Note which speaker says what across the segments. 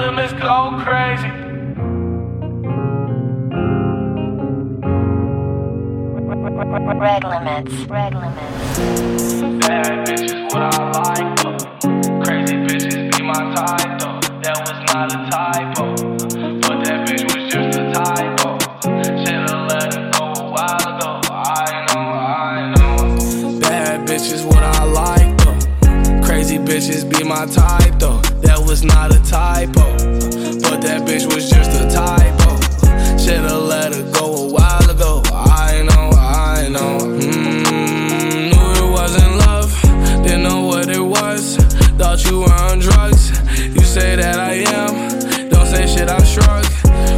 Speaker 1: limits go crazy.
Speaker 2: Red limits. Red limits.
Speaker 1: Bad bitches, what I like though. Crazy bitches be my type though. That was not a typo. But that bitch was just a typo. Should've let her go a while ago. I know, I know.
Speaker 3: Bad bitches, what I like though. Crazy bitches be my type though. That was not a typo. But that bitch was just a typo. Should've let her go a while ago. I know, I know. Mm, knew it wasn't love. Didn't know what it was. Thought you were on drugs. You say that I am. Don't say shit, I shrug.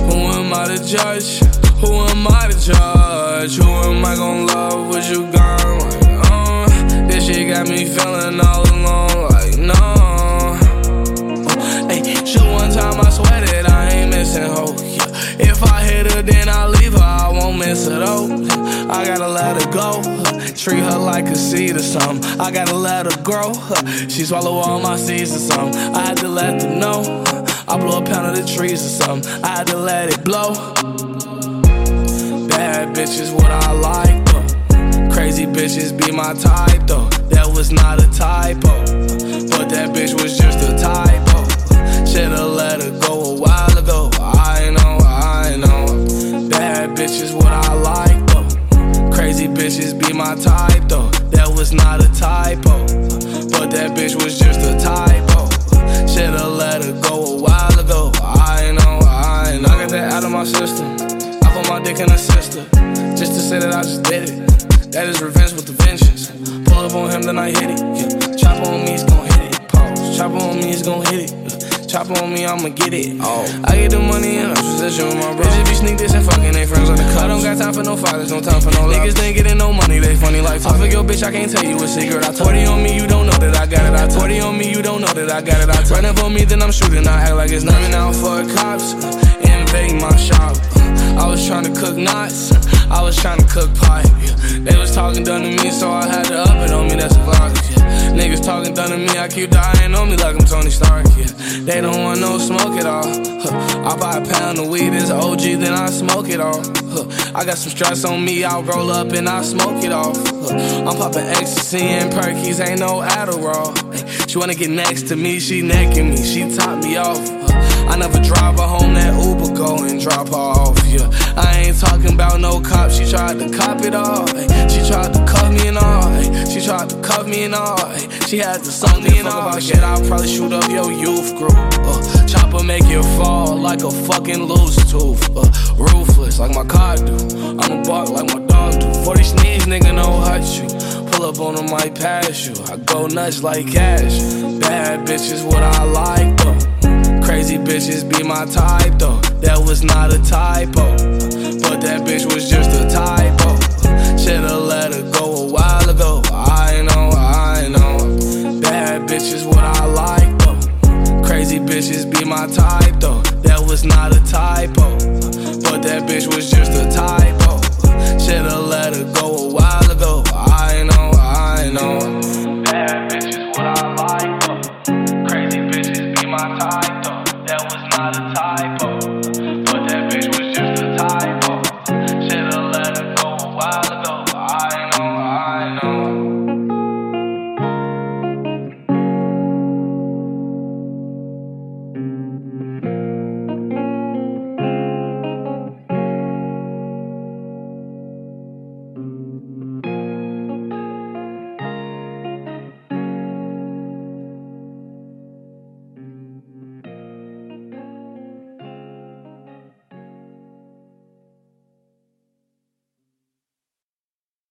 Speaker 3: Who am I to judge? Who am I to judge? Who am I gon' love? What you gone? Like, uh, this shit got me feeling all alone. Time, I swear that I ain't missing hope. Yeah. If I hit her, then I leave her, I won't miss her though. I gotta let her go. Treat her like a seed or something. I gotta let her grow. She swallow all my seeds or something. I had to let them know. I blow a pound of the trees or something. I had to let it blow. Bad bitches, what I like though. Crazy bitches be my type though. That was not a typo. I like though. Crazy bitches be my type though. That was not a typo. But that bitch was just a typo. Should've let her go a while ago. I know, I know. I got that out of my system. I put my dick in her sister. Just to say that I just did it. That is revenge with the vengeance. Pull up on him, then I hit it. Yeah. Chop on me, he's gon' hit it. Pause. Chop on me, he's gon' hit it. Yeah. Chop on me, I'ma get it. Oh. I get the money and I'm position with my bro. Bitches be sneak this and fucking they friends on the cut. I don't got time for no fathers, no time for no. Niggas ain't getting no money, they funny like fuck. I your bitch, I can't tell you a secret. I 40 on me, you don't know that I got it. I 40 on me, you don't know that I got it. I turn up on me, then I'm shooting. I act like it's nothing out for cops. Invade my shop. I was trying to cook knots. I was trying to cook pipe. They was talking done to me, so I had to up it on me. That's a vlog. Talking done to me, I keep dying on me like I'm Tony Stark. Yeah. They don't want no smoke at all. Huh. I buy a pound of weed, it's OG, then I smoke it all. Huh. I got some stress on me, I'll roll up and I smoke it off. Huh. I'm popping ecstasy and perkies, ain't no Adderall. She wanna get next to me, she necking me, she top me off. I never drive her home, that Uber go and drop her off. Yeah, I ain't talking about no cop. She tried to cop it all. She had to suck me and all. about shit. I'll probably shoot up your youth group. Uh, chopper make you fall like a fucking loose tooth. Uh, ruthless like my car do. I'ma bark like my dog do. 40 sneeze, nigga, no hurt you. Pull up on might pass you. I go nuts like cash. Bad bitches, what I like though. Crazy bitches be my type though. That was not a typo. But that bitch was just a typo. Should've let her go a while ago. But that bitch was just a typo. Should've let her go a while